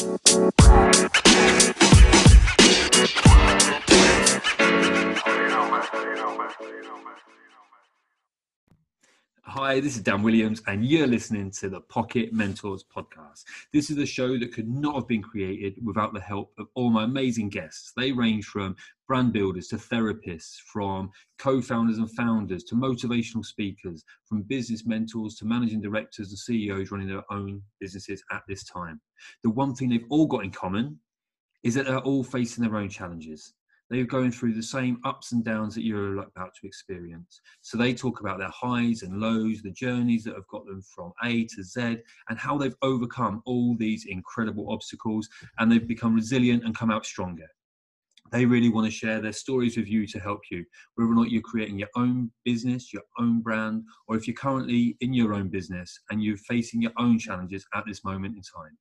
Bye. Hi, this is Dan Williams, and you're listening to the Pocket Mentors podcast. This is a show that could not have been created without the help of all my amazing guests. They range from brand builders to therapists, from co founders and founders to motivational speakers, from business mentors to managing directors and CEOs running their own businesses at this time. The one thing they've all got in common is that they're all facing their own challenges they're going through the same ups and downs that you're about to experience. So they talk about their highs and lows, the journeys that have got them from A to Z, and how they've overcome all these incredible obstacles and they've become resilient and come out stronger. They really want to share their stories with you to help you, whether or not you're creating your own business, your own brand, or if you're currently in your own business and you're facing your own challenges at this moment in time.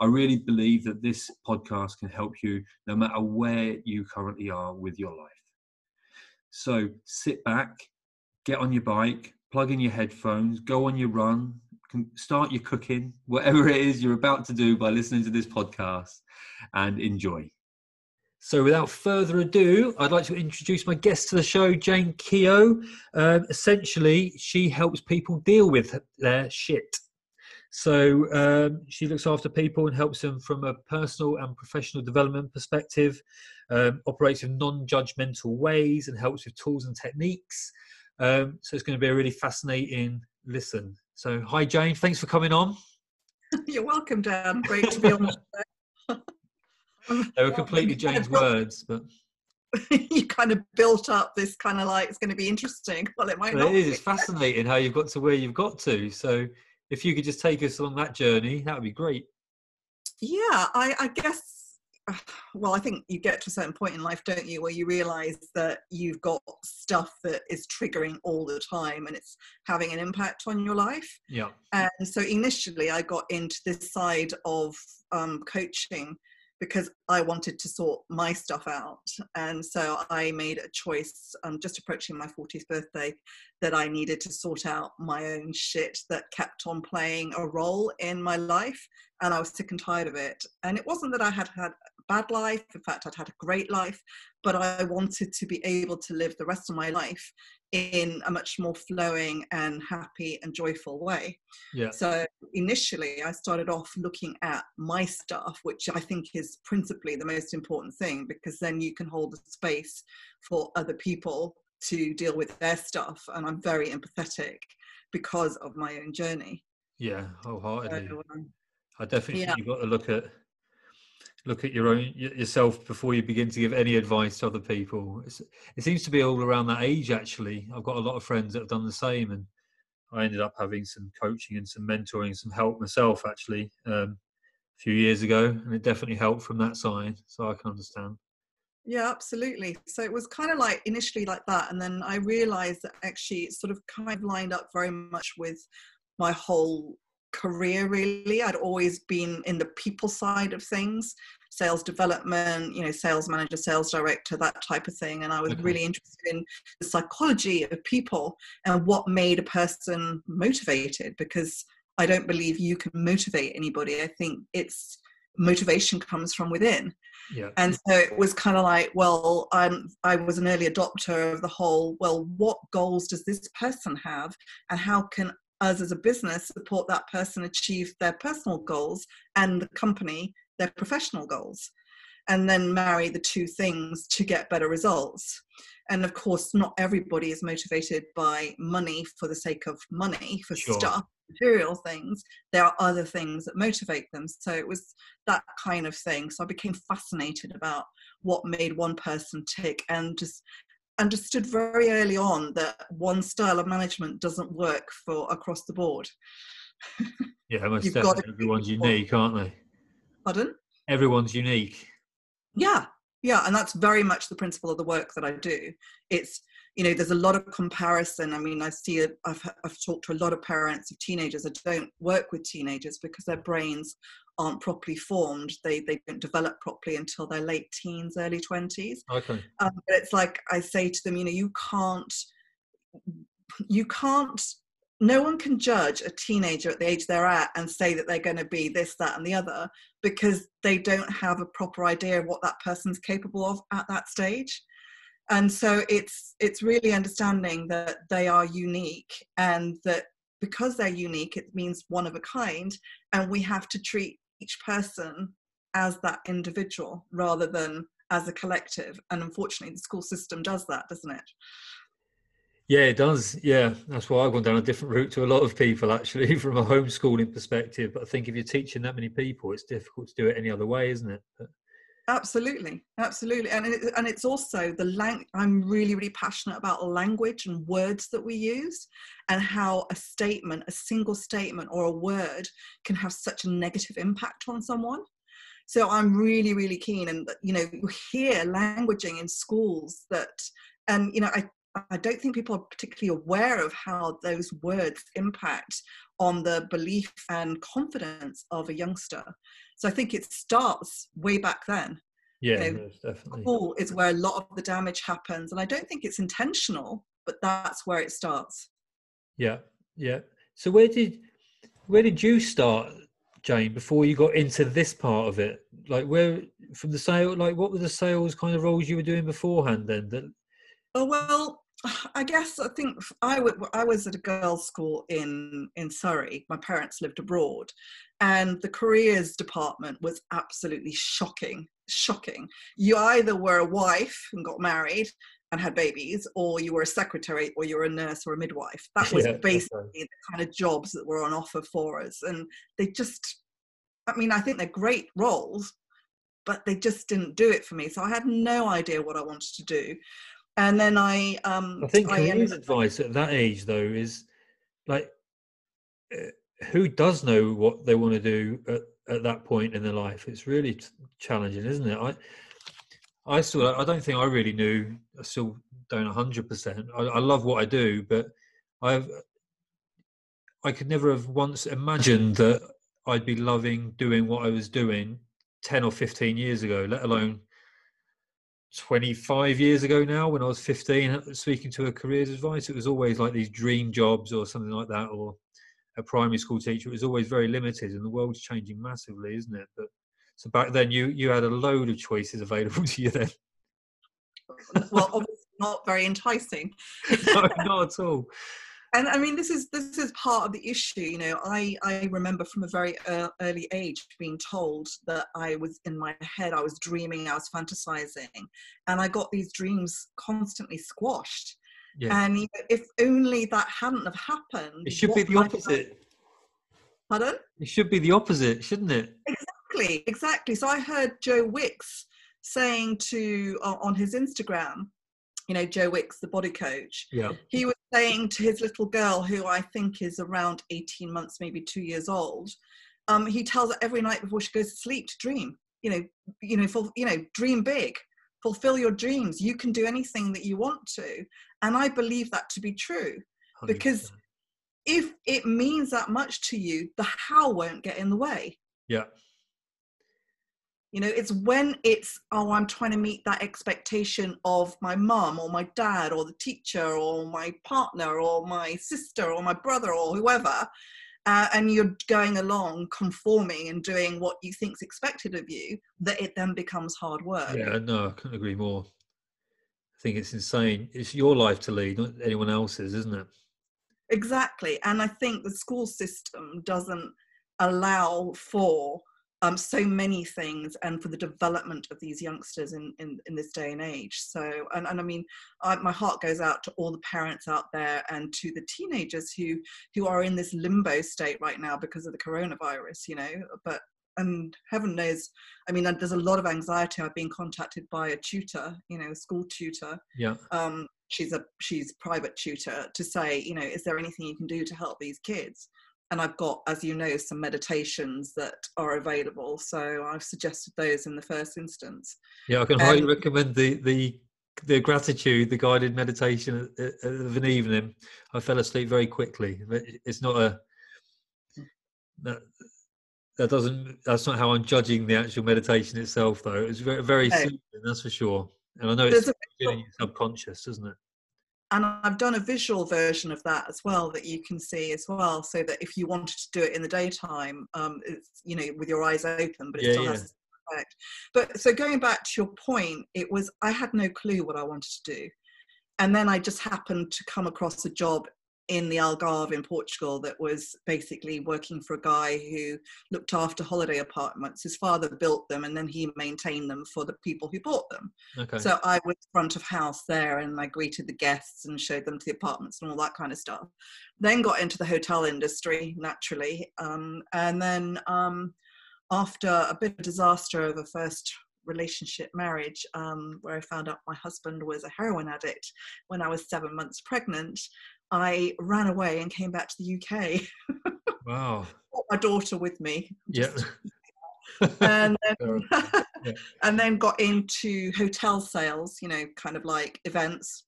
I really believe that this podcast can help you no matter where you currently are with your life. So sit back, get on your bike, plug in your headphones, go on your run, start your cooking, whatever it is you're about to do by listening to this podcast, and enjoy. So, without further ado, I'd like to introduce my guest to the show, Jane Keogh. Um, essentially, she helps people deal with their shit so um, she looks after people and helps them from a personal and professional development perspective, um, operates in non judgmental ways, and helps with tools and techniques. Um, so it's going to be a really fascinating listen. So, hi, Jane. Thanks for coming on. You're welcome, Dan. Great to be on. they were completely Jane's words, but you kind of built up this kind of like it's going to be interesting. Well, it might well, not. It is. It's fascinating how you've got to where you've got to. So if you could just take us along that journey, that would be great. Yeah, I, I guess well, I think you get to a certain point in life, don't you, where you realize that you've got stuff that is triggering all the time and it's having an impact on your life. Yeah. And so initially, I got into this side of um, coaching because I wanted to sort my stuff out. And so I made a choice, um, just approaching my 40th birthday, that I needed to sort out my own shit that kept on playing a role in my life. And I was sick and tired of it. And it wasn't that I had had bad life, in fact, I'd had a great life, but I wanted to be able to live the rest of my life in a much more flowing and happy and joyful way. Yeah. So initially, I started off looking at my stuff, which I think is principally the most important thing because then you can hold the space for other people to deal with their stuff. And I'm very empathetic because of my own journey. Yeah, wholeheartedly. So, um, I definitely yeah. think you've got to look at look at your own yourself before you begin to give any advice to other people. It's, it seems to be all around that age. Actually, I've got a lot of friends that have done the same, and I ended up having some coaching and some mentoring, some help myself actually um, a few years ago, and it definitely helped from that side. So I can understand. Yeah, absolutely. So it was kind of like initially like that, and then I realized that actually it sort of kind of lined up very much with my whole career really i'd always been in the people side of things sales development you know sales manager sales director that type of thing and i was okay. really interested in the psychology of people and what made a person motivated because i don't believe you can motivate anybody i think it's motivation comes from within yeah. and so it was kind of like well i'm i was an early adopter of the whole well what goals does this person have and how can us as a business support that person achieve their personal goals and the company their professional goals and then marry the two things to get better results and of course not everybody is motivated by money for the sake of money for sure. stuff material things there are other things that motivate them so it was that kind of thing so i became fascinated about what made one person tick and just understood very early on that one style of management doesn't work for across the board. yeah, most definitely. Everyone's unique, aren't they? Pardon? Everyone's unique. Yeah, yeah, and that's very much the principle of the work that I do. It's you know, there's a lot of comparison. I mean, I see it. I've I've talked to a lot of parents of teenagers I don't work with teenagers because their brains aren't properly formed. They they don't develop properly until their late teens, early twenties. Okay. Um, but it's like I say to them, you know, you can't you can't no one can judge a teenager at the age they're at and say that they're going to be this, that, and the other because they don't have a proper idea of what that person's capable of at that stage. And so it's it's really understanding that they are unique and that because they're unique, it means one of a kind, and we have to treat each person as that individual rather than as a collective. And unfortunately, the school system does that, doesn't it? Yeah, it does. Yeah, that's why I've gone down a different route to a lot of people actually from a homeschooling perspective. But I think if you're teaching that many people, it's difficult to do it any other way, isn't it? But... Absolutely, absolutely, and it, and it's also the lang. I'm really really passionate about language and words that we use, and how a statement, a single statement or a word, can have such a negative impact on someone. So I'm really really keen, and you know, you hear languaging in schools that and you know I, I don't think people are particularly aware of how those words impact on the belief and confidence of a youngster. So I think it starts way back then. Yeah, you know, definitely. School is where a lot of the damage happens, and I don't think it's intentional, but that's where it starts. Yeah, yeah. So where did where did you start, Jane? Before you got into this part of it, like where from the sale, like what were the sales kind of roles you were doing beforehand? Then that. Oh well, I guess I think I, w- I was at a girls' school in in Surrey. My parents lived abroad, and the careers department was absolutely shocking. Shocking. You either were a wife and got married and had babies, or you were a secretary, or you were a nurse or a midwife. That was yeah, basically right. the kind of jobs that were on offer for us, and they just. I mean, I think they're great roles, but they just didn't do it for me. So I had no idea what I wanted to do and then I. Um, I think careers advice at that age though is like, uh, who does know what they want to do at, at that point in their life? It's really t- challenging, isn't it? I, I still, I don't think I really knew. I still don't hundred percent. I love what I do, but I've, I could never have once imagined that I'd be loving doing what I was doing ten or fifteen years ago, let alone 25 years ago now when i was 15 uh, speaking to a careers advice it was always like these dream jobs or something like that or a primary school teacher. It was always very limited and the world's changing massively isn't it? But so back then you you had a load of choices available to you then. Well obviously not very enticing. No, not at all and I mean, this is this is part of the issue. You know, I I remember from a very early age being told that I was in my head, I was dreaming, I was fantasizing, and I got these dreams constantly squashed. Yeah. And you know, if only that hadn't have happened, it should be the opposite. Pardon? It should be the opposite, shouldn't it? Exactly, exactly. So I heard Joe Wicks saying to uh, on his Instagram you know, Joe Wicks, the body coach. Yeah. He was saying to his little girl, who I think is around 18 months, maybe two years old, um, he tells her every night before she goes to sleep to dream. You know, you know, for, you know, dream big, fulfill your dreams. You can do anything that you want to, and I believe that to be true, 100%. because if it means that much to you, the how won't get in the way. Yeah. You know, it's when it's, oh, I'm trying to meet that expectation of my mum or my dad or the teacher or my partner or my sister or my brother or whoever. Uh, and you're going along conforming and doing what you think's expected of you, that it then becomes hard work. Yeah, no, I couldn't agree more. I think it's insane. It's your life to lead, not anyone else's, isn't it? Exactly. And I think the school system doesn't allow for um, so many things and for the development of these youngsters in, in, in this day and age. So, and, and I mean, I, my heart goes out to all the parents out there and to the teenagers who, who are in this limbo state right now because of the coronavirus, you know, but and heaven knows i mean there's a lot of anxiety. I've been contacted by a tutor you know a school tutor. Yeah. Um she's a she's private tutor to say you know is there anything you can do to help these kids and I've got, as you know, some meditations that are available. So I've suggested those in the first instance. Yeah, I can um, highly recommend the the the gratitude, the guided meditation of an evening. I fell asleep very quickly. It's not a that, that doesn't that's not how I'm judging the actual meditation itself, though. It's very very no. soothing, that's for sure. And I know it's feeling subconscious, isn't it? And I've done a visual version of that as well that you can see as well, so that if you wanted to do it in the daytime, um, it's you know with your eyes open, but it Yeah, still yeah. has effect. But so going back to your point, it was I had no clue what I wanted to do, and then I just happened to come across a job in the Algarve in Portugal that was basically working for a guy who looked after holiday apartments. His father built them, and then he maintained them for the people who bought them. Okay. So I was front of house there and I greeted the guests and showed them to the apartments and all that kind of stuff. Then got into the hotel industry naturally. Um, and then um, after a bit of disaster of a first relationship marriage, um, where I found out my husband was a heroin addict when I was seven months pregnant, I ran away and came back to the UK. wow. My daughter with me. Yeah. and then, Yeah. and then got into hotel sales you know kind of like events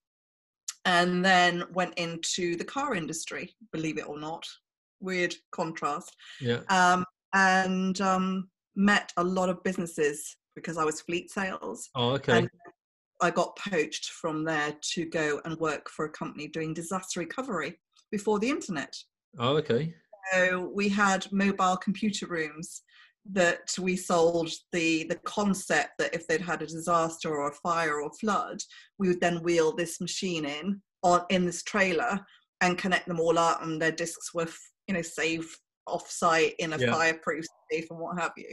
and then went into the car industry believe it or not weird contrast yeah. um, and um, met a lot of businesses because i was fleet sales Oh, okay. and i got poached from there to go and work for a company doing disaster recovery before the internet oh, okay. so we had mobile computer rooms that we sold the the concept that if they'd had a disaster or a fire or flood, we would then wheel this machine in on in this trailer and connect them all up, and their discs were you know saved off-site in a Yeah. fireproof safe and what have you.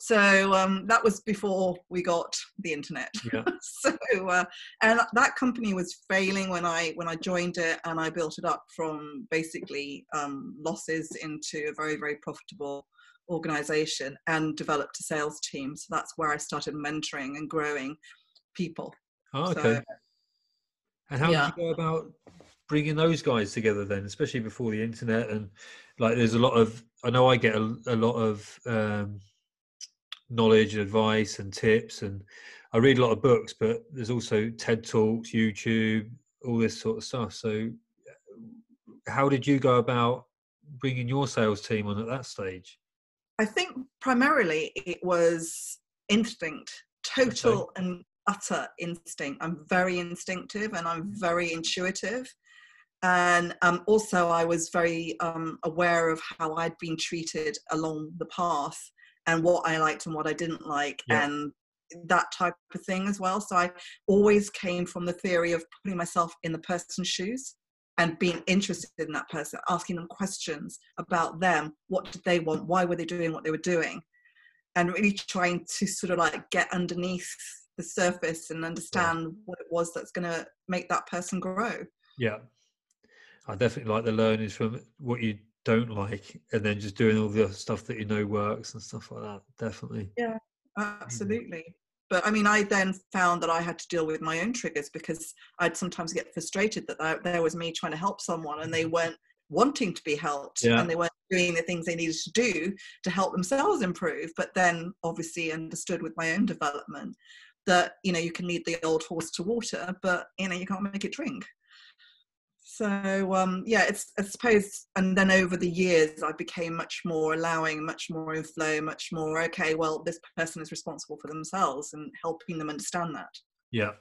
So um, that was before we got the internet. Yeah. so uh, and that company was failing when I when I joined it, and I built it up from basically um, losses into a very very profitable organization and developed a sales team. So that's where I started mentoring and growing people. Oh, So- okay. and how yeah. did you go about bringing those guys together then, especially before the internet? And like, there's a lot of, I know I get a, a lot of um, knowledge and advice and tips, and I read a lot of books, but there's also TED Talks, YouTube, all this sort of stuff. So, uh, how did you go about bringing your sales team on at that stage? I think primarily it was instinct, total and utter instinct. I'm very instinctive and I'm very intuitive. And um, also, I was very um, aware of how I'd been treated along the path and what I liked and what I didn't like, Yeah. and that type of thing as well. So I always came from the theory of putting myself in the person's shoes and being interested in that person, asking them questions about them. What did they want? Why were they doing what they were doing? And really trying to sort of like get underneath the surface and understand what it was that's going to make that person grow. Yeah. I definitely like the learnings from what you don't like and then just doing all the stuff that you know works and stuff like that. Definitely. Yeah, mm-hmm. absolutely. But I mean, I then found that I had to deal with my own triggers because I'd sometimes get frustrated that I- there was me trying to help someone and they mm-hmm. weren't wanting to be helped Yeah. and they weren't doing the things they needed to do to help themselves improve. But then obviously understood with my own development that, you know, you can lead the old horse to water, but, you know, you can't make it drink. So um, yeah, it's I suppose, and then over the years, I became much more allowing, much more in flow, much more okay. Well, this person is responsible for themselves, and helping them understand that. Yeah.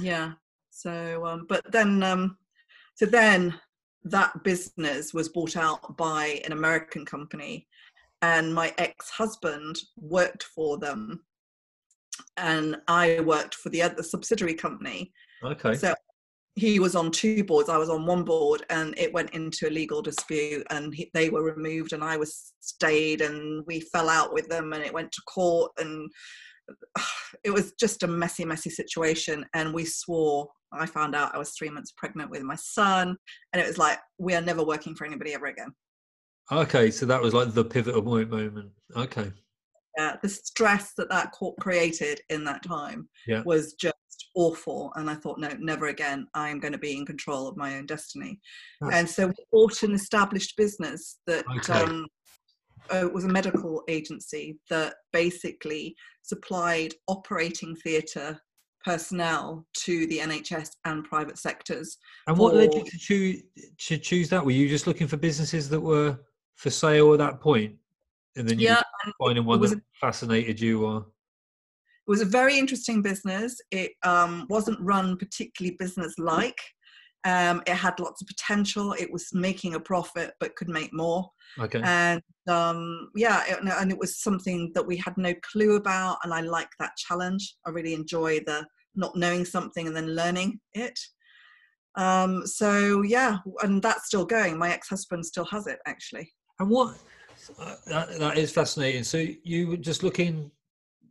Yeah. So, um, but then, um, so then that business was bought out by an American company, and my ex-husband worked for them, and I worked for the other subsidiary company. Okay. So he was on two boards. I was on one board, and it went into a legal dispute, and he, they were removed, and I was stayed, and we fell out with them, and it went to court, and it was just a messy, messy situation. And we swore. I found out I was three months pregnant with my son, and it was like we are never working for anybody ever again. Okay. So that was like the pivotal point moment. Okay. Yeah, the stress that that court created in that time Yeah. was just awful. And I thought, no, never again. I am going to be in control of my own destiny. And so we bought an established business that Okay. um, uh, was a medical agency that basically supplied operating theatre personnel to the NHS and private sectors. And what led you to choose to choose that? Were you just looking for businesses that were for sale at that point, and then you Yeah, finding one was that fascinated you? Or It was a very interesting business. It um, wasn't run particularly business like. Um, it had lots of potential. It was making a profit, but could make more. Okay. And um, yeah, it, and it was something that we had no clue about. And I like that challenge. I really enjoy the not knowing something and then learning it. Um, so yeah, and that's still going. My ex-husband still has it actually. And what uh, that, that is fascinating. So you were just looking.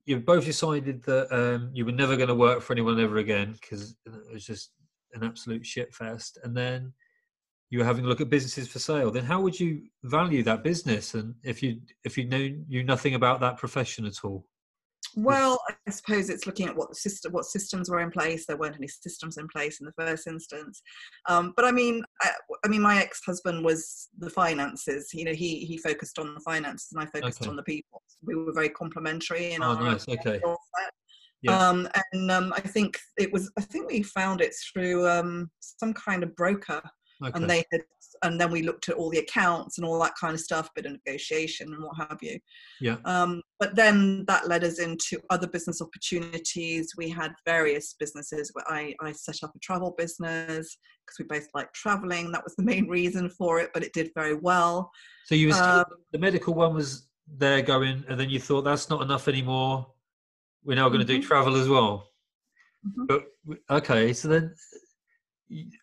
You both decided that um, you were never going to work for anyone ever again because it was just an absolute shit fest. And then you were having a look at businesses for sale. Then how would you value that business? And if you if you knew knew nothing about that profession at all? Well, I suppose it's looking at what the system, what systems were in place. There weren't any systems in place in the first instance. Um, but I mean, I, I, mean, my ex-husband was the finances. You know, he he focused on the finances, and I focused Okay. on the people. We were very complementary in Oh, our nice. Okay. Yeah. Um, and um, I think it was. I think we found it through um, some kind of broker, Okay. and they had. And then we looked at all the accounts and all that kind of stuff, bit of negotiation and what have you. yeah. Um, but then that led us into other business opportunities. We had various businesses where I, I set up a travel business because we both like traveling. That was the main reason for it, but it did very well. So you were still, Um, the medical one was there going, and then you thought that's not enough anymore. We're now going to do Mhm. travel as well. Mhm. But okay, so then,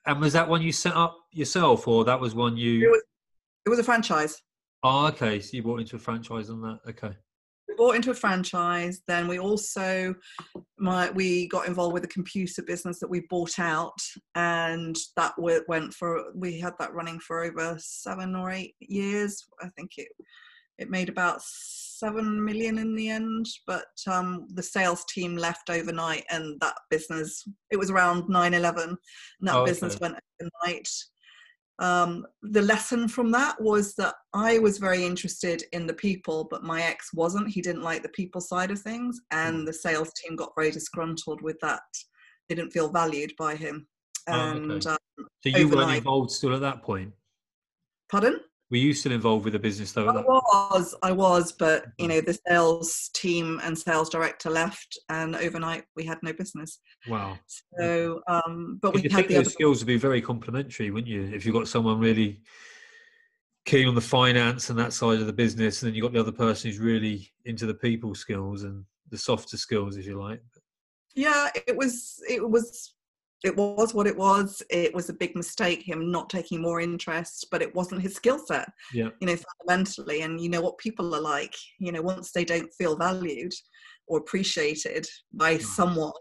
and was that one you set up yourself, or that was one It you? was, it was a franchise. Oh, okay. So you bought into a franchise on that. Okay. We bought into a franchise. Then we also, my, we got involved with a computer business that we bought out, and that went for. We had that running for over seven or eight years. I think it it made about seven million in the end but um, the sales team left overnight and that business it was around 9-11 and that Oh, business okay. went overnight um, the lesson from that was that i was very interested in the people but my ex wasn't he didn't like the people side of things Mm. and the sales team got very disgruntled with that they didn't feel valued by him Oh, okay. and um, So you weren't involved still at that point. pardon Were you still involved with the business though? I was, I was, but you Mhm. know, the sales team and sales director left, and overnight we had no business. Wow. So, um, but we you had think the other. skills would be very complementary, wouldn't you? If you've got someone really keen on the finance and that side of the business, and then you've got the other person who's really into the people skills and the softer skills, if you like. Yeah, it was, it was, it was what it was. It was a big mistake him not taking more interest, but it wasn't his skill set. Yeah. You know, fundamentally, and you know what people are like. You know, once they don't feel valued or appreciated by Mm. someone,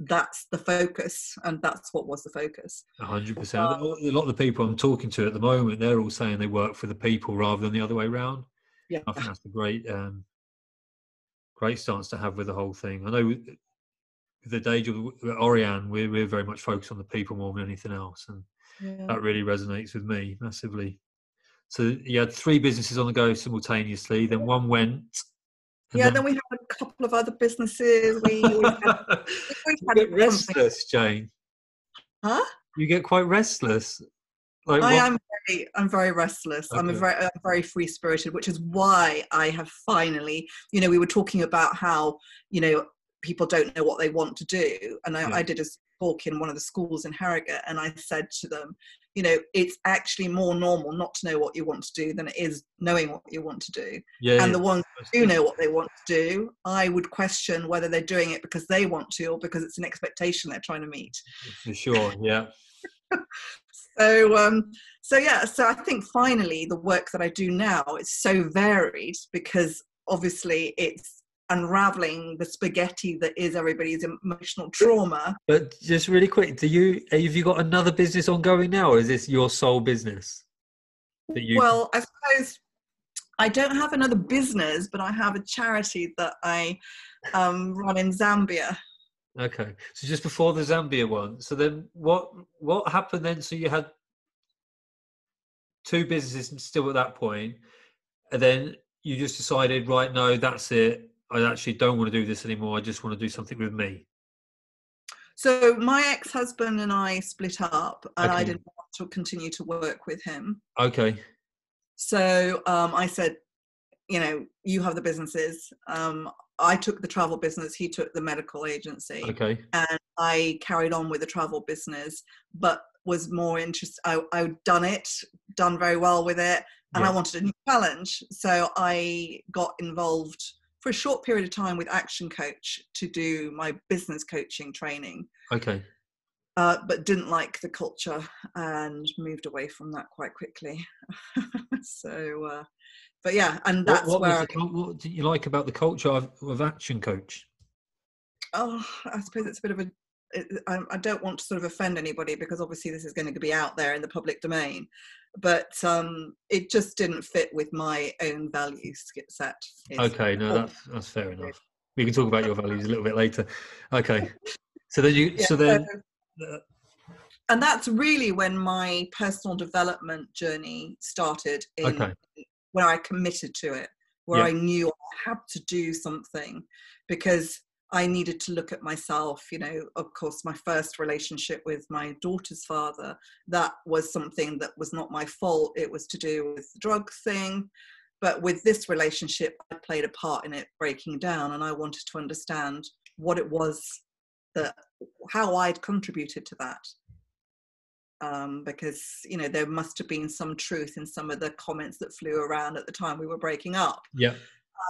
that's the focus, and that's what was the focus. A hundred percent. A lot of the people I'm talking to at the moment, they're all saying they work for the people rather than the other way around. Yeah. I think that's a great, um, great stance to have with the whole thing. I know the day job at Orion, we're, we're very much focused on the people more than anything else, and Yeah. that really resonates with me massively. So you had three businesses on the go simultaneously. Then one went. yeah, then we had a couple of other businesses. We, we had, we you had get restless, Jane. Huh? You get quite restless. Like I what- am very, I'm very restless. I'm a very, I'm very free spirited, which is why I have finally, you know, we were talking about how, you know, people don't know what they want to do. And I, Yeah. I did a talk in one of the schools in Harrogate and I said to them, you know, it's actually more normal not to know what you want to do than it is knowing what you want to do. yeah, and the ones who know what they want to do, I would question whether they're doing it because they want to or because it's an expectation they're trying to meet. for sure. Yeah. So, um, so yeah, so I think finally the work that I do now is so varied because obviously it's unraveling the spaghetti that is everybody's emotional trauma. But just really quick, do you have you got another business ongoing now, or is this your sole business? That you Well, I suppose I don't have another business, but I have a charity that I um, run in Zambia. okay. So just before the Zambia one, so then what what happened then? So you had two businesses still at that point, and then you just decided, right? No, that's it. I actually don't want to do this anymore. I just want to do something with me. So my ex-husband and I split up, and I didn't want to continue to work with him. Okay. So um, I said, you know, you have the businesses. Um, I took the travel business. He took the medical agency, Okay. and I carried on with the travel business. But was more interested. I, I'd done it, done very well with it, and Yeah. I wanted a new challenge. So I got involved for a short period of time with Action Coach to do my business coaching training, Okay. uh, but didn't like the culture and moved away from that quite quickly. so, uh, but yeah, and that's what, what, where the, cul- what did you like about the culture of, of Action Coach? oh, I suppose it's a bit of a. I, I don't want to sort of offend anybody because obviously this is going to be out there in the public domain, but um, it just didn't fit with my own value set. is- Okay, no, that's that's fair enough. We can talk about your values a little bit later. Okay. So then you Yeah, so then so- and that's really when my personal development journey started. In, Okay. When I committed to it, where Yeah. I knew I had to do something because I needed to look at myself. You know, of course, my first relationship with my daughter's father, that was something that was not my fault. It was to do with the drug thing. But with this relationship, I played a part in it breaking down, and I wanted to understand what it was that how I'd contributed to that. Um, because you know there must have been some truth in some of the comments that flew around at the time we were breaking up. yeah,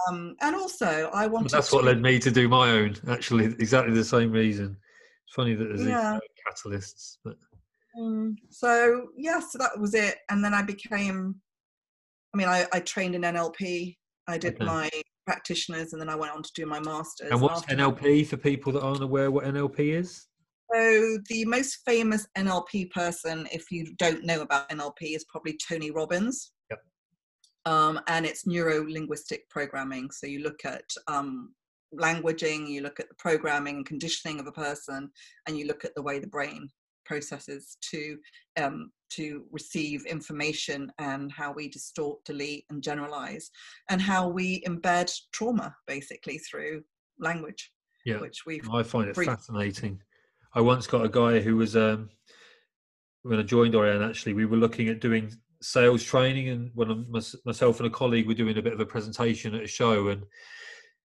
Um, and also, I well, wanted. that's to, what led me to do my own. Actually, exactly the same reason. It's funny that there's these Yeah. uh, catalysts, but Mm, so yeah, so that was it. And then I became. I mean, I, I trained in NLP. I did Okay. my practitioners, and then I went on to do my masters. and what's NLP for people that aren't aware what NLP is? So the most famous NLP person, if you don't know about NLP, is probably Tony Robbins. Um, and it's neuro linguistic programming. So you look at um, languaging, you look at the programming and conditioning of a person, and you look at the way the brain processes to um, to receive information and how we distort, delete, and generalize, and how we embed trauma basically through language, Yeah, which we've I find it brief- fascinating. I once got a guy who was um, when I joined Orion. Actually, we were looking at doing sales training, and when I'm, myself and a colleague were doing a bit of a presentation at a show, and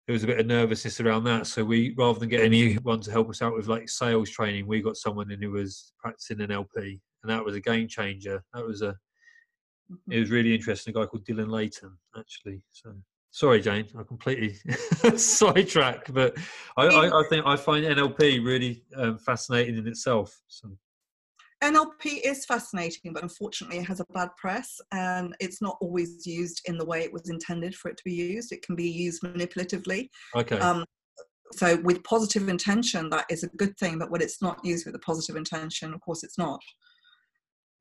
there was a bit of nervousness around that. So we, rather than get anyone to help us out with like sales training, we got someone in who was practicing NLP, and that was a game changer. That was a Mm-hmm. it was really interesting. A guy called Dylan Layton, actually. So sorry, Jane, I completely sidetrack, but I, I, I think I find NLP really um, fascinating in itself. So NLP is fascinating, but unfortunately, it has a bad press and it's not always used in the way it was intended for it to be used. It can be used manipulatively. okay, Um, so, with positive intention, that is a good thing, but when it's not used with a positive intention, of course, it's not.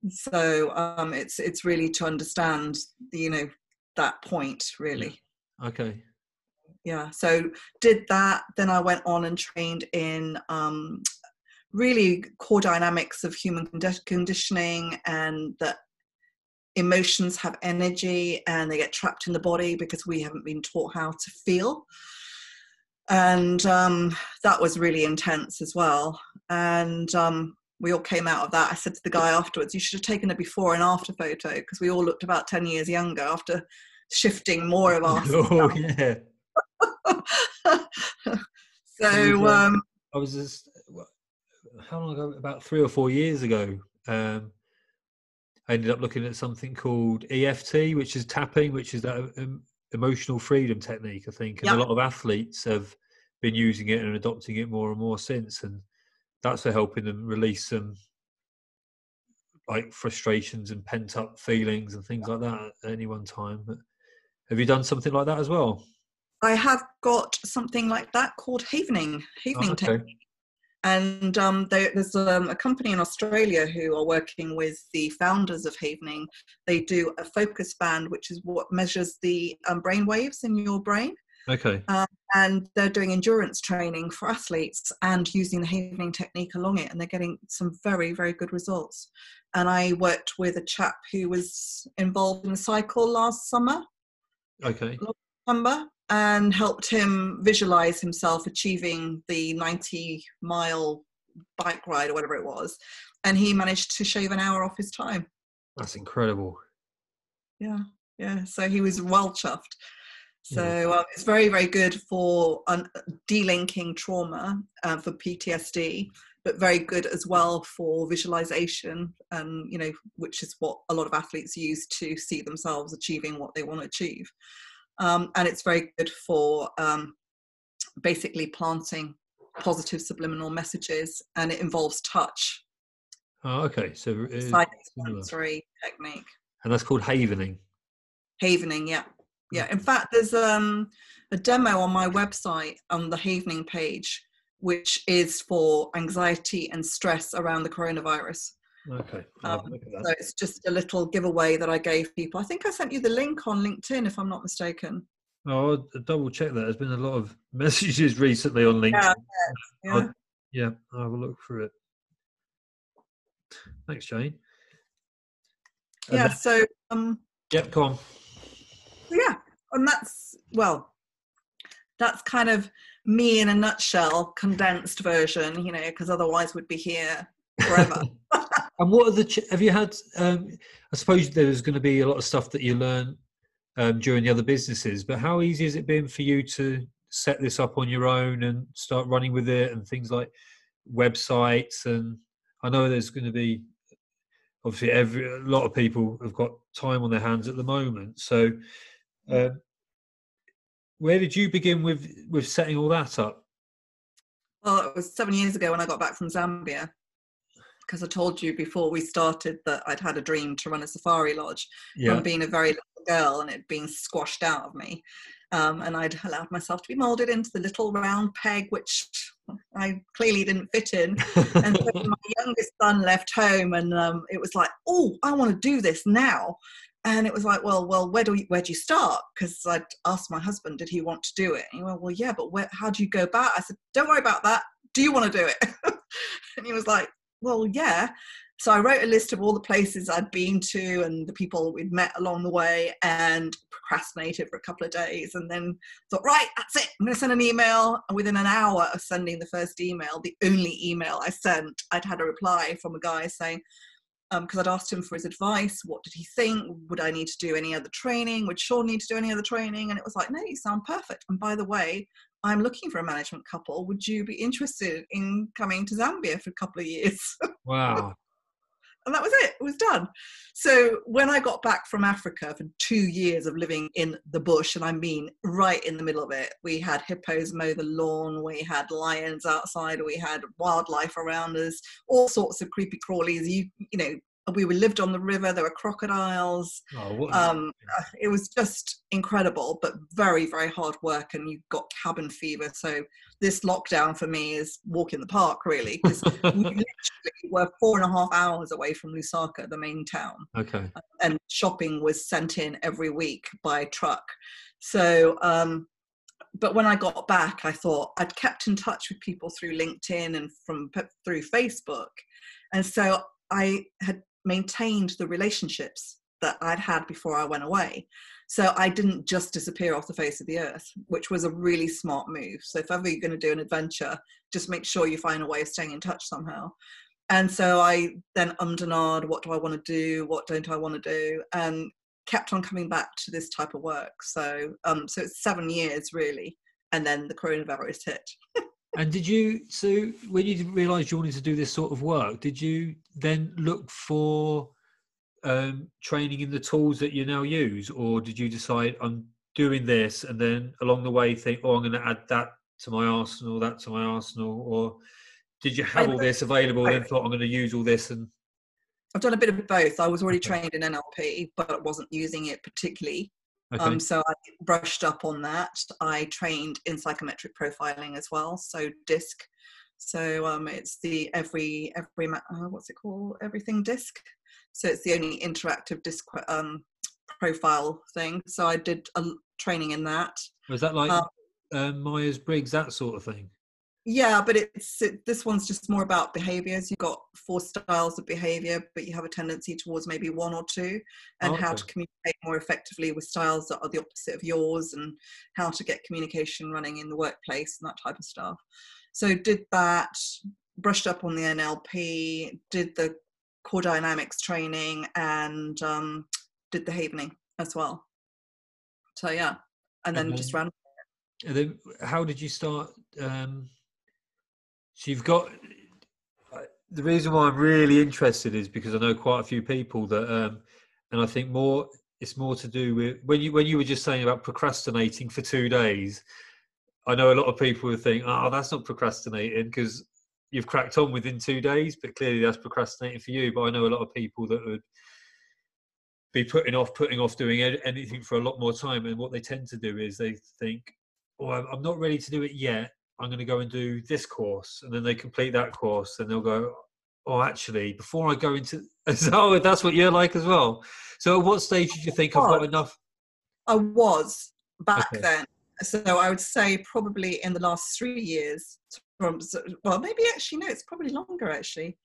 So, um, it's it's really to understand, you know, that point really okay, yeah so did that then i went on and trained in um, really core dynamics of human condi- conditioning and that emotions have energy and they get trapped in the body because we haven't been taught how to feel. And um, that was really intense as well. And um, we all came out of that. I said to the guy afterwards you should have taken a before and after photo because we all looked about 10 years younger after shifting more of our oh yeah. so um I was just how long ago? About three or four years ago. Um, I ended up looking at something called EFT, which is tapping, which is that um, emotional freedom technique. I think, and Yeah. a lot of athletes have been using it and adopting it more and more since, and that's for helping them release some like frustrations and pent up feelings and things like that at any one time. But have you done something like that as well? I have got something like that called havening, havening Oh, okay. technique. And um, there, there's um, a company in Australia who are working with the founders of Havening. They do a focus band, which is what measures the um, brain waves in your brain. Okay. And they're doing endurance training for athletes and using the Havening technique along it. And they're getting some very, very good results. And I worked with a chap who was involved in a cycle last summer Okay. number and helped him visualize himself achieving the 90 mile bike ride or whatever it was. And he managed to shave an hour off his time. That's incredible. yeah yeah. So he was well chuffed. So uh, it's very very good for un- delinking trauma uh, for ptsd but very good as well for visualization and you know which is what a lot of athletes use to see themselves achieving what they want to achieve um, and it's very good for um, basically planting positive subliminal messages and it involves touch. Oh, okay. So it is like sensory technique. And that's called havening. havening yeah. Yeah in fact there's um a demo on my website on the havening page which is for anxiety and stress around the coronavirus Okay. I'll have a Um, look at that. so it's just a little giveaway that i gave people i think i sent you the link on linkedin if i'm not mistaken Oh, I'll double check that. There's been a lot of messages recently on LinkedIn. yeah I'll- Yeah, I'll have a look through it. Thanks, Jane. And yeah then- so um yep, go on. yeah and that's well that's kind of me in a nutshell condensed version you know because otherwise we'd be here forever And what are the? Ch- have you had? Um, I suppose there's going to be a lot of stuff that you learn um, during the other businesses. But how easy has it been for you to set this up on your own and start running with it and things like websites? And I know there's going to be obviously every a lot of people have got time on their hands at the moment. So, um, where did you begin with with setting all that up? Well, it was seven years ago when I got back from Zambia. Because I told you before we started that I'd had a dream to run a safari lodge Yeah. from being a very little girl and it being squashed out of me. Um, and I'd allowed myself to be molded into the little round peg, which I clearly didn't fit in. And so my youngest son left home and um, it was like, oh, I want to do this now. And it was like, well, well, where do we, where do you start? Because I'd asked my husband, did he want to do it? And he went, well, yeah, but where, how do you go about? I said, don't worry about that. Do you want to do it? and he was like, well, yeah. So I wrote a list of all the places I'd been to and the people we'd met along the way and procrastinated for a couple of days and then thought, right, that's it. I'm going to send an email. And within an hour of sending the first email, the only email I sent, I'd had a reply from a guy saying, um, because I'd asked him for his advice. What did he think? Would I need to do any other training? Would Sean need to do any other training? And it was like, no, you sound perfect. And by the way, I'm looking for a management couple. Would you be interested in coming to Zambia for a couple of years? wow. and that was it it was done so when i got back from africa for two years of living in the bush and i mean right in the middle of it we had hippos mow the lawn we had lions outside we had wildlife around us all sorts of creepy crawlies you you know we lived on the river there were crocodiles Oh, um, uh, it was just incredible, but very, very hard work, and you got cabin fever. So this lockdown for me is walk in the park, really, because we literally were four and a half hours away from Lusaka, the main town, okay. and shopping was sent in every week by truck. So, um, but when I got back, I thought I'd kept in touch with people through LinkedIn and from through Facebook, and so I had maintained the relationships that I'd had before I went away. So I didn't just disappear off the face of the earth, which was a really smart move. So if ever you're going to do an adventure, just make sure you find a way of staying in touch somehow. And so I then ummed and ahed, what do I want to do? What don't I want to do? And kept on coming back to this type of work. So um, so it's seven years really. And then the coronavirus hit. And did you so when you realised you wanted to do this sort of work, did you then look for um, training in the tools that you now use, or did you decide I'm doing this and then along the way think, oh, I'm going to add that to my arsenal, that to my arsenal, or did you have all this available and thought I'm going to use all this and I've done a bit of both. I was already trained in NLP, but wasn't using it particularly. Okay, Um, so I brushed up on that. I trained in psychometric profiling as well, so DISC. So um, it's the every every uh, what's it called? Everything DISC. So it's the only interactive DISC um, profile thing. So I did a training in that. was that like uh, um, Myers Briggs that sort of thing? Yeah, but it's it, this one's just more about behaviors. You've got four styles of behavior, but you have a tendency towards maybe one or two, and Oh, how to communicate more effectively with styles that are the opposite of yours, and how to get communication running in the workplace and that type of stuff. So did that, brushed up on the NLP, did the core dynamics training, and um, did the havening as well. So yeah, and then just ran. And then how did you start? Um, so you've got the reason why I'm really interested is because I know quite a few people that, um, and I think more it's more to do with when you when you were just saying about procrastinating for two days. I know a lot of people would think, "Oh, that's not procrastinating," because you've cracked on within two days. But clearly, that's procrastinating for you. But I know a lot of people that would be putting off, putting off doing anything for a lot more time. And what they tend to do is they think, "Oh, I'm not ready to do it yet. I'm going to go and do this course," and then they complete that course, and they'll go, "Oh, actually, before I go into oh, that's what you're like as well." So, at what stage did you think I've got oh. enough? I was back okay. then. So I would say probably in the last three years, from well, maybe actually no, it's probably longer actually.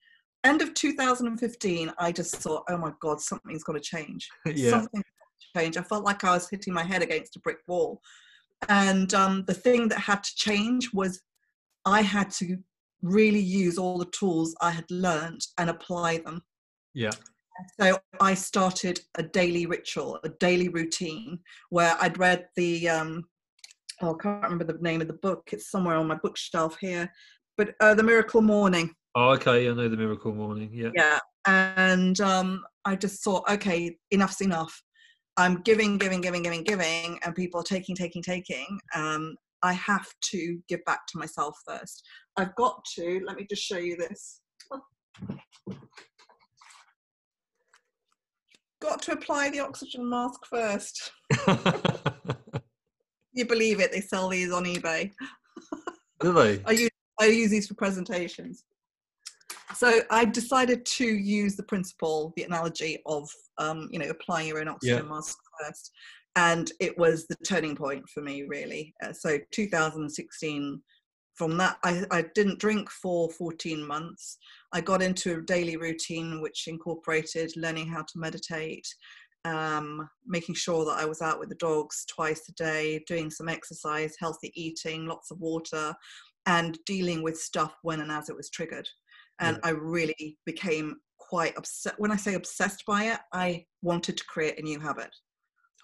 End of 2015, I just thought, oh my god, something's got to change. yeah. Something's got to change. I felt like I was hitting my head against a brick wall, and um, the thing that had to change was I had to really use all the tools I had learned and apply them. Yeah. So I started a daily ritual, a daily routine where I'd read the, um, oh, I can't remember the name of the book. It's somewhere on my bookshelf here, but uh, The Miracle Morning. Oh, okay. I know The Miracle Morning. Yeah. Yeah. And um, I just thought, okay, enough's enough. I'm giving, giving, giving, giving, giving, and people are taking, taking, taking. Um, I have to give back to myself first. I've got to, let me just show you this got to apply the oxygen mask first. you believe it? They sell these on eBay. Do they? I use I use these for presentations. So I decided to use the principle, the analogy of um, you know applying your own oxygen yeah. mask first, and it was the turning point for me really. Uh, so 2016 from that I, I didn't drink for 14 months i got into a daily routine which incorporated learning how to meditate um, making sure that i was out with the dogs twice a day doing some exercise healthy eating lots of water and dealing with stuff when and as it was triggered and yeah. i really became quite upset when i say obsessed by it i wanted to create a new habit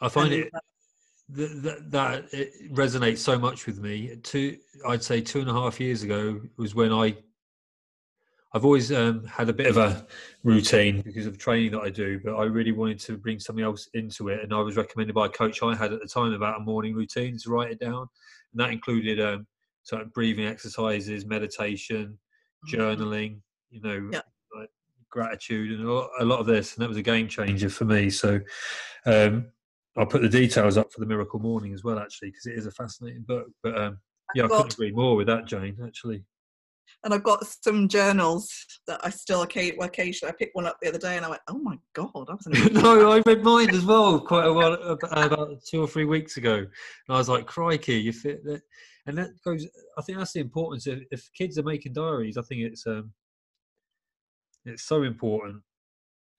i find and it that, that it resonates so much with me. Two, I'd say two and a half years ago was when I. I've always um, had a bit of a routine because of training that I do, but I really wanted to bring something else into it. And I was recommended by a coach I had at the time about a morning routine to write it down, and that included um, sort of breathing exercises, meditation. Journaling. You know, yeah. like gratitude, and a lot of this, and that was a game changer for me. So. Um, I'll put the details up for the Miracle Morning as well, actually, because it is a fascinating book. But um, yeah, I couldn't agree more with that, Jane. Actually, and I've got some journals that I still occasionally. I picked one up the other day, and I went, "Oh my god, I was." no, I read mine as well quite a while about two or three weeks ago, and I was like, "Crikey, you fit that." And that goes. I think that's the importance. If, if kids are making diaries, I think it's um, it's so important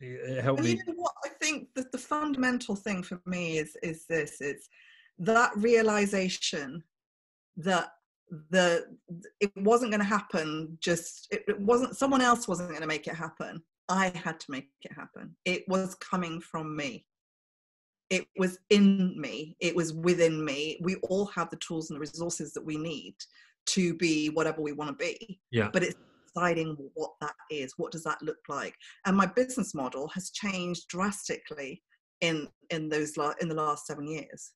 it helped me. You know what I think that the fundamental thing for me is is this: it's that realization that the it wasn't going to happen. Just it, it wasn't. Someone else wasn't going to make it happen. I had to make it happen. It was coming from me. It was in me. It was within me. We all have the tools and the resources that we need to be whatever we want to be. Yeah. But it's deciding what that is what does that look like and my business model has changed drastically in in those la- in the last seven years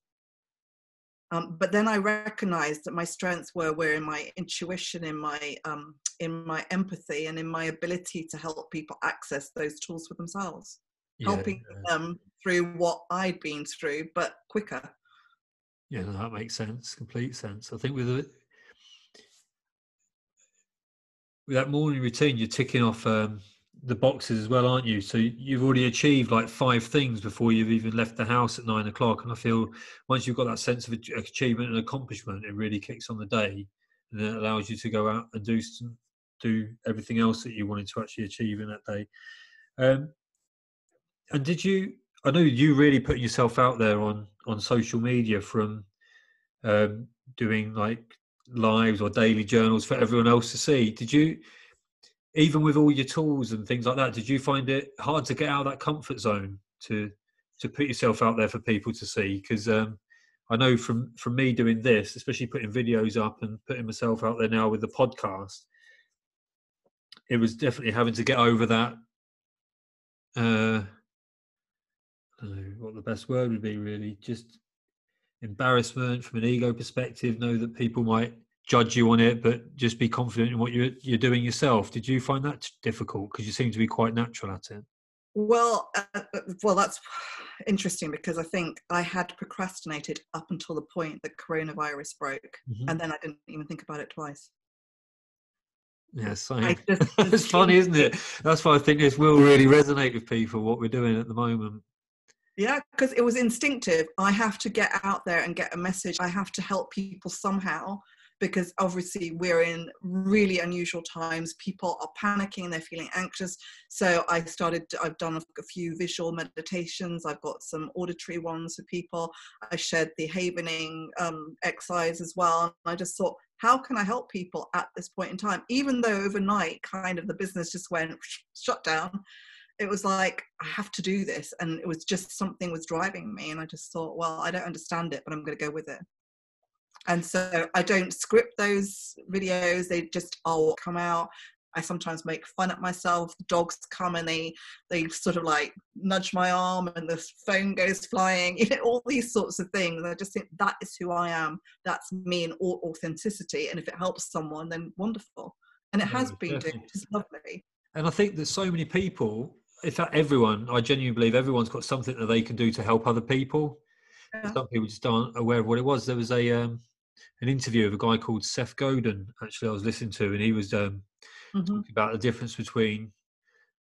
um, but then I recognized that my strengths were were in my intuition, in my um, in my empathy, and in my ability to help people access those tools for themselves, yeah, helping them through what I'd been through, but quicker. Yeah, that makes sense. Complete sense. I think with with that morning routine, you're ticking off um, the boxes as well, aren't you? So you've already achieved like five things before you've even left the house at nine o'clock. And I feel once you've got that sense of achievement and accomplishment, it really kicks on the day, and it allows you to go out and do some, do everything else that you wanted to actually achieve in that day. Um, and did you? I know you really put yourself out there on on social media from um, doing like lives or daily journals for everyone else to see. Did you, even with all your tools and things like that, did you find it hard to get out of that comfort zone to to put yourself out there for people to see? Because um, I know from from me doing this, especially putting videos up and putting myself out there now with the podcast, it was definitely having to get over that. Uh, know what the best word would be. Really, just embarrassment from an ego perspective. Know that people might judge you on it, but just be confident in what you're you're doing yourself. Did you find that difficult? Because you seem to be quite natural at it. Well, uh, uh, well, that's interesting because I think I had procrastinated up until the point that coronavirus broke, mm-hmm. and then I didn't even think about it twice. Yes, I, it's funny, isn't it? That's why I think this will really resonate with people. What we're doing at the moment. Yeah, because it was instinctive. I have to get out there and get a message. I have to help people somehow because obviously we're in really unusual times. People are panicking, they're feeling anxious. So I started, I've done a few visual meditations, I've got some auditory ones for people. I shared the havening um, exercise as well. I just thought, how can I help people at this point in time? Even though overnight, kind of the business just went shut down it was like i have to do this and it was just something was driving me and i just thought well i don't understand it but i'm going to go with it and so I don't script those videos; they just all come out. I sometimes make fun at myself. The dogs come and they they sort of like nudge my arm, and the phone goes flying. You know, all these sorts of things. I just think that is who I am. That's me in all authenticity. And if it helps someone, then wonderful. And it has been doing, which is lovely. And I think that so many people, in fact, everyone, I genuinely believe everyone's got something that they can do to help other people. Yeah. Some people just aren't aware of what it was. There was a um, an interview of a guy called Seth Godin. Actually, I was listening to, and he was um, mm-hmm. talking about the difference between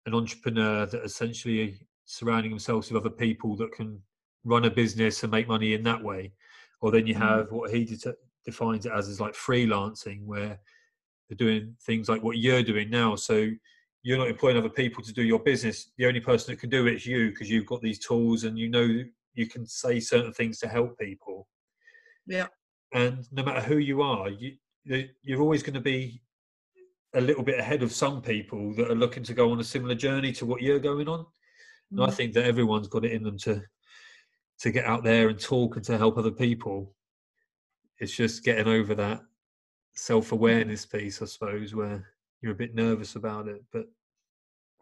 an entrepreneur that essentially surrounding themselves with other people that can run a business and make money in that way, or then you mm-hmm. have what he de- defines it as is like freelancing, where they're doing things like what you're doing now. So you're not employing other people to do your business. The only person that can do it is you because you've got these tools and you know you can say certain things to help people. Yeah and no matter who you are, you you're always going to be a little bit ahead of some people that are looking to go on a similar journey to what you're going on. And I mm. think that everyone's got it in them to to get out there and talk and to help other people. It's just getting over that self awareness piece, I suppose, where you're a bit nervous about it. But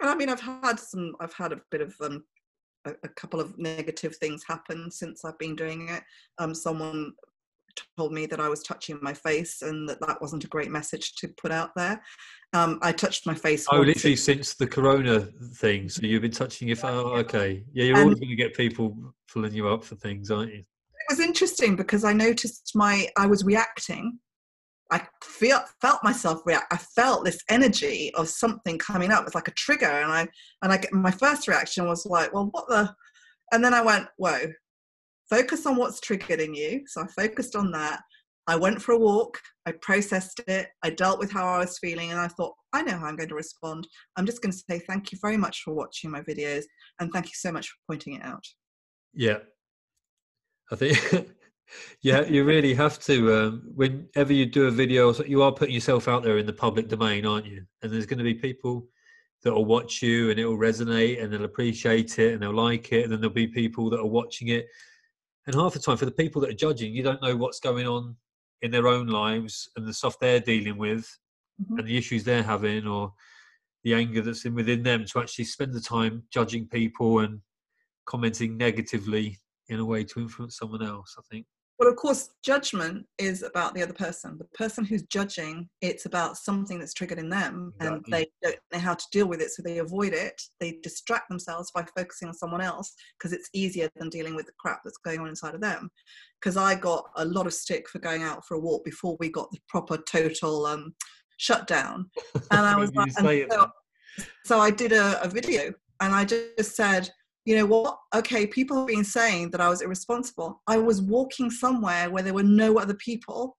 I mean, I've had some. I've had a bit of um, a, a couple of negative things happen since I've been doing it. Um, someone told me that I was touching my face and that that wasn't a great message to put out there. Um, I touched my face. Oh, literally since the corona thing. So you've been touching your face. Oh, okay. Yeah, you're always going to get people pulling you up for things, aren't you? It was interesting because I noticed my, I was reacting. I feel, felt myself react. I felt this energy of something coming up. It's like a trigger. And I, and I, my first reaction was like, well, what the, and then I went, whoa, focus on what's triggered in you. So I focused on that. I went for a walk, I processed it, I dealt with how I was feeling, and I thought, I know how I'm going to respond. I'm just going to say thank you very much for watching my videos and thank you so much for pointing it out. Yeah. I think, yeah, you really have to. Um, whenever you do a video, you are putting yourself out there in the public domain, aren't you? And there's going to be people that will watch you and it will resonate and they'll appreciate it and they'll like it. And then there'll be people that are watching it and half the time, for the people that are judging, you don't know what's going on in their own lives and the stuff they're dealing with mm-hmm. and the issues they're having or the anger that's in within them to actually spend the time judging people and commenting negatively in a way to influence someone else, I think. Well, of course, judgment is about the other person. The person who's judging, it's about something that's triggered in them exactly. and they don't know how to deal with it. So they avoid it. They distract themselves by focusing on someone else because it's easier than dealing with the crap that's going on inside of them. Because I got a lot of stick for going out for a walk before we got the proper total um, shutdown. And I was like, so, so, I did a, a video and I just said, you know what? Okay, people have been saying that I was irresponsible. I was walking somewhere where there were no other people.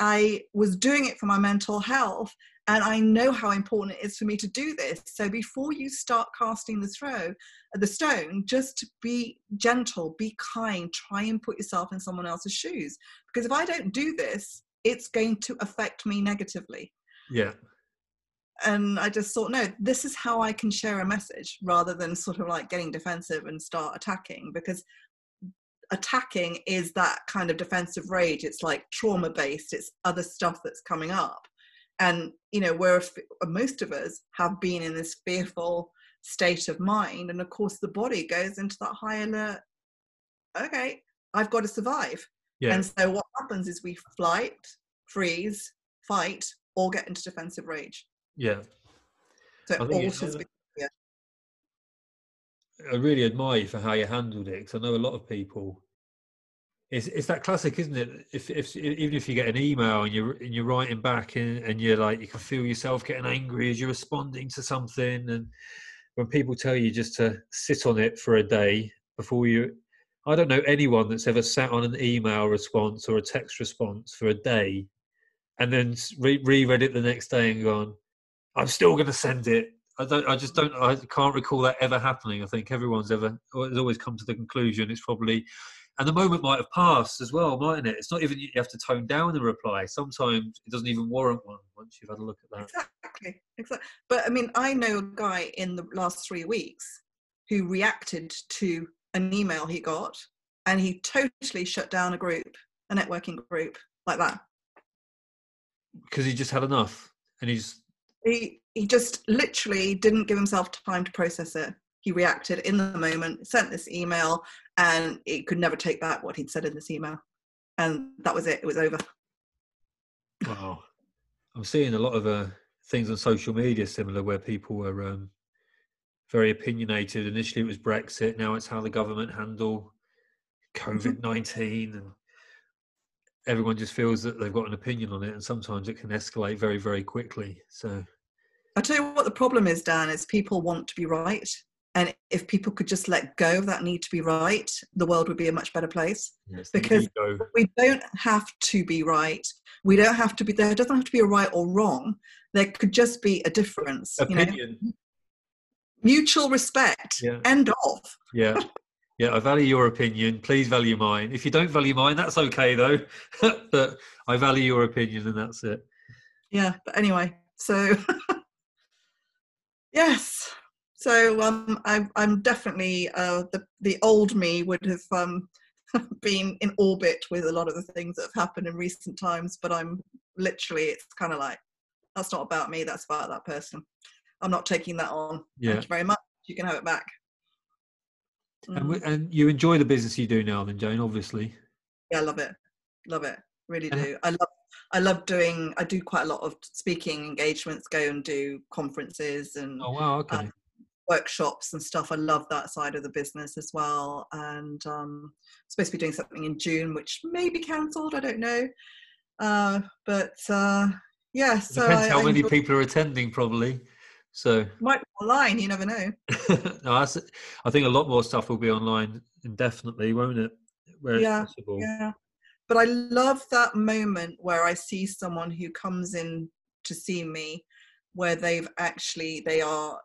I was doing it for my mental health, and I know how important it is for me to do this. So before you start casting the throw, the stone, just be gentle, be kind, try and put yourself in someone else's shoes. Because if I don't do this, it's going to affect me negatively. Yeah and I just thought, no, this is how I can share a message rather than sort of like getting defensive and start attacking because attacking is that kind of defensive rage. It's like trauma based, it's other stuff that's coming up. and you know where most of us have been in this fearful state of mind and of course the body goes into that high alert okay i've got to survive yeah. and so what happens is we flight freeze fight or get into defensive rage yeah so it yeah. i really admire you for how you handled it because i know a lot of people it's it's that classic, isn't it? If if even if you get an email and you're and you're writing back and, and you're like you can feel yourself getting angry as you're responding to something, and when people tell you just to sit on it for a day before you, I don't know anyone that's ever sat on an email response or a text response for a day, and then re- reread it the next day and gone, I'm still going to send it. I don't. I just don't. I can't recall that ever happening. I think everyone's ever has always come to the conclusion it's probably and the moment might have passed as well, mightn't it? It's not even you have to tone down the reply. Sometimes it doesn't even warrant one once you've had a look at that. Exactly, exactly. But I mean, I know a guy in the last three weeks who reacted to an email he got, and he totally shut down a group, a networking group like that, because he just had enough, and he's he he just literally didn't give himself time to process it he reacted in the moment, sent this email, and it could never take back what he'd said in this email. And that was it, it was over. Wow. I'm seeing a lot of uh, things on social media similar where people were um, very opinionated. Initially, it was Brexit, now it's how the government handle mm-hmm. COVID 19. And everyone just feels that they've got an opinion on it, and sometimes it can escalate very, very quickly. So. I tell you what the problem is, Dan, is people want to be right and if people could just let go of that need to be right the world would be a much better place yes, because we don't have to be right we don't have to be there doesn't have to be a right or wrong there could just be a difference Opinion. You know? mutual respect yeah. end of yeah yeah i value your opinion please value mine if you don't value mine that's okay though but i value your opinion and that's it yeah but anyway so yes so um, I, I'm definitely uh, the the old me would have um, been in orbit with a lot of the things that have happened in recent times. But I'm literally, it's kind of like that's not about me. That's about that person. I'm not taking that on. Yeah. Thank you very much. You can have it back. Mm. And, and you enjoy the business you do now, then, Jane? Obviously. Yeah, I love it. Love it. Really do. I love I love doing. I do quite a lot of speaking engagements. Go and do conferences and. Oh wow! Okay. Um, workshops and stuff. I love that side of the business as well. And um, I'm supposed to be doing something in June, which may be cancelled. I don't know. Uh, but uh, yeah, so depends I, how I many enjoy- people are attending, probably. So might be online. You never know. no, I think a lot more stuff will be online indefinitely, won't it? Where yeah, yeah. But I love that moment where I see someone who comes in to see me, where they've actually they are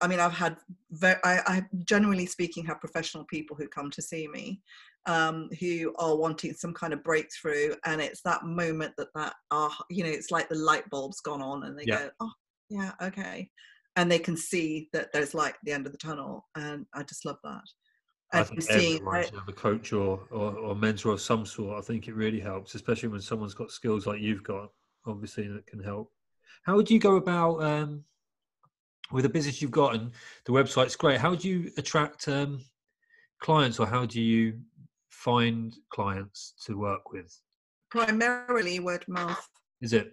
I mean, I've had, very, I, I generally speaking have professional people who come to see me um, who are wanting some kind of breakthrough. And it's that moment that that, uh, you know, it's like the light bulb's gone on and they yeah. go, oh, yeah, okay. And they can see that there's light at the end of the tunnel. And I just love that. I think seeing, everyone should have a coach or, or, or mentor of some sort. I think it really helps, especially when someone's got skills like you've got, obviously, that can help. How would you go about um, with the business you've got and the website's great how do you attract um, clients or how do you find clients to work with primarily word of mouth is it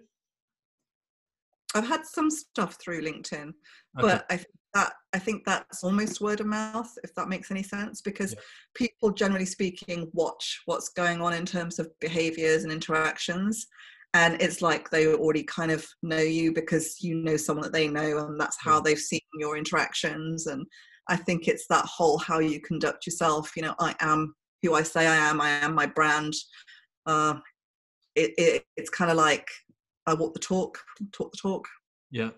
i've had some stuff through linkedin okay. but i think that i think that's almost word of mouth if that makes any sense because yeah. people generally speaking watch what's going on in terms of behaviors and interactions and it's like they already kind of know you because you know someone that they know and that's how they've seen your interactions and i think it's that whole how you conduct yourself you know i am who i say i am i am my brand uh, it, it, it's kind of like i walk the talk talk the talk. Yeah.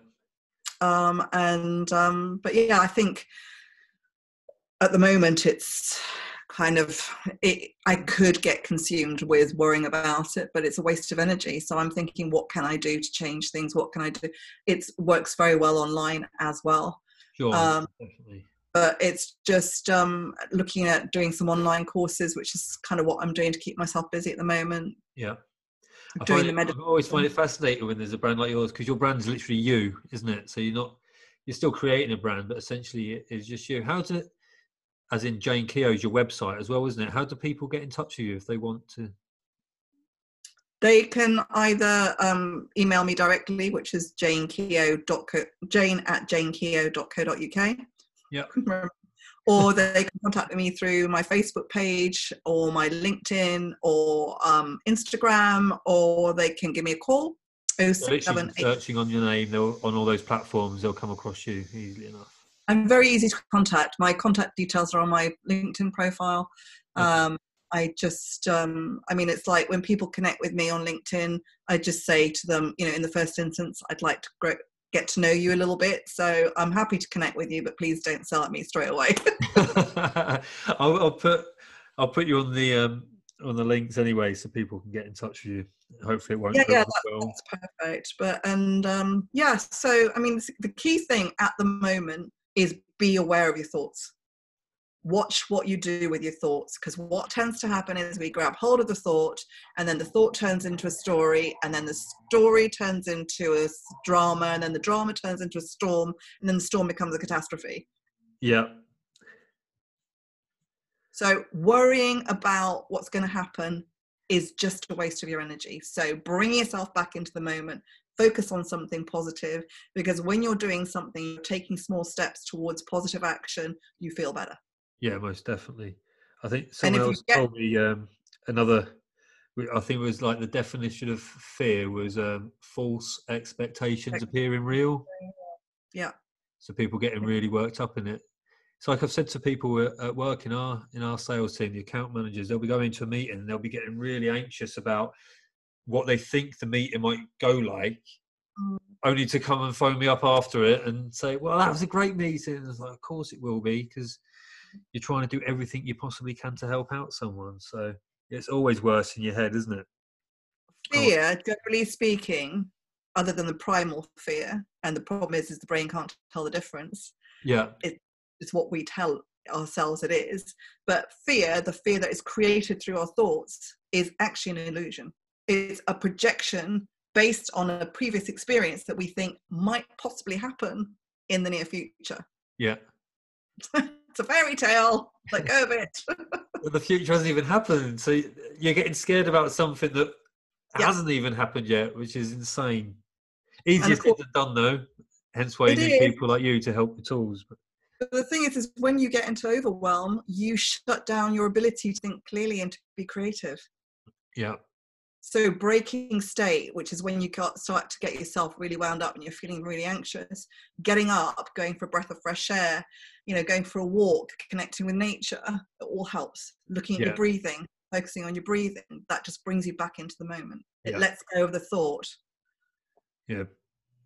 Um and um but yeah i think at the moment it's kind of it, i could get consumed with worrying about it but it's a waste of energy. So i'm thinking what can i do to change things? What can i do? It works very well online as well. Sure, um, definitely. but it's just um, looking at doing some online courses which is kind of what i'm doing to keep myself busy at the moment. Yeah I, doing the medical. I always find it fascinating when there's a brand like yours because your brand's literally you, isn't it? So you're not you're still creating a brand, but essentially it is just you. How do as in Jane Keogh's your website as well, isn't it? How do people get in touch with you if they want to? They can either um, email me directly, which is janekeogh.co, jane at janekeogh.co.uk. Yep. Or they can contact me through my Facebook page or my LinkedIn or um, Instagram, or they can give me a call. So literally searching on your name on all those platforms, they'll come across you easily enough. I'm very easy to contact. My contact details are on my LinkedIn profile. Um, I just, um, I mean, it's like when people connect with me on LinkedIn, I just say to them, you know, in the first instance, I'd like to grow, get to know you a little bit. So I'm happy to connect with you, but please don't sell at me straight away. I'll, I'll put I'll put you on the um, on the links anyway, so people can get in touch with you. Hopefully, it won't. yeah, yeah, that, well. that's perfect. But and um, yeah, so I mean, the key thing at the moment is be aware of your thoughts. Watch what you do with your thoughts, because what tends to happen is we grab hold of the thought, and then the thought turns into a story, and then the story turns into a drama, and then the drama turns into a storm, and then the storm becomes a catastrophe. Yeah, So worrying about what's going to happen is just a waste of your energy. So bring yourself back into the moment. Focus on something positive because when you're doing something, taking small steps towards positive action, you feel better. Yeah, most definitely. I think someone else get- told me um, another. I think it was like the definition of fear was um, false expectations appearing real. Yeah. So people getting really worked up in it. It's like I've said to people at- at work in our in our sales team, the account managers, they'll be going to a meeting and they'll be getting really anxious about what they think the meeting might go like, Mm. only to come and phone me up after it and say, "Well, that was a great meeting." And it's like, of course it will be because you're trying to do everything you possibly can to help out someone. So it's always worse in your head, isn't it? Fear, generally speaking, other than the primal fear, and the problem is, is the brain can't tell the difference. Yeah, It's what we tell ourselves it is. But fear, the fear that is created through our thoughts, is actually an illusion. It's a projection based on a previous experience that we think might possibly happen in the near future. yeah. it's a fairy tale. Let go of it. The future hasn't even happened, so you're getting scared about something that Yeah. hasn't even happened yet, which is insane. Easier said than done, though. Hence why you need people like you to help with tools. But But the thing is, is when you get into overwhelm, you shut down your ability to think clearly and to be creative. yeah, So breaking state, which is when you start to get yourself really wound up and you're feeling really anxious, getting up, going for a breath of fresh air, you know, going for a walk, connecting with nature, it all helps. Looking at Yeah. your breathing, focusing on your breathing, that just brings you back into the moment. It lets go of the thought. yeah.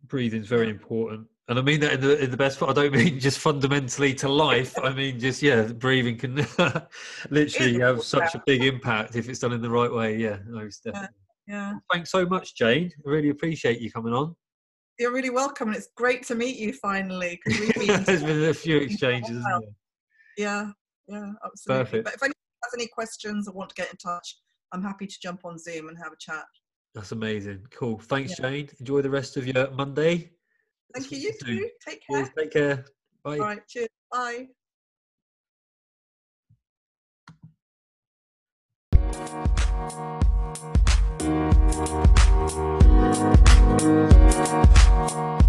breathing is very important, and I mean that in the in the best. I don't mean just fundamentally to life. I mean just yeah, breathing can literally have such a big impact if it's done in the right way. Yeah, most definitely. Yeah. Thanks so much, Jane. I really appreciate you coming on you're really welcome. and It's great to meet you finally. There's been a few exchanges. Yeah, yeah, absolutely. Perfect. But if anyone has any questions or want to get in touch, I'm happy to jump on Zoom and have a chat. That's amazing. Cool. Thanks, yeah. Jane. Enjoy the rest of your Monday. Thank you. You too. Take care. Take care. Bye. All right. Cheers. Bye. We'll be right.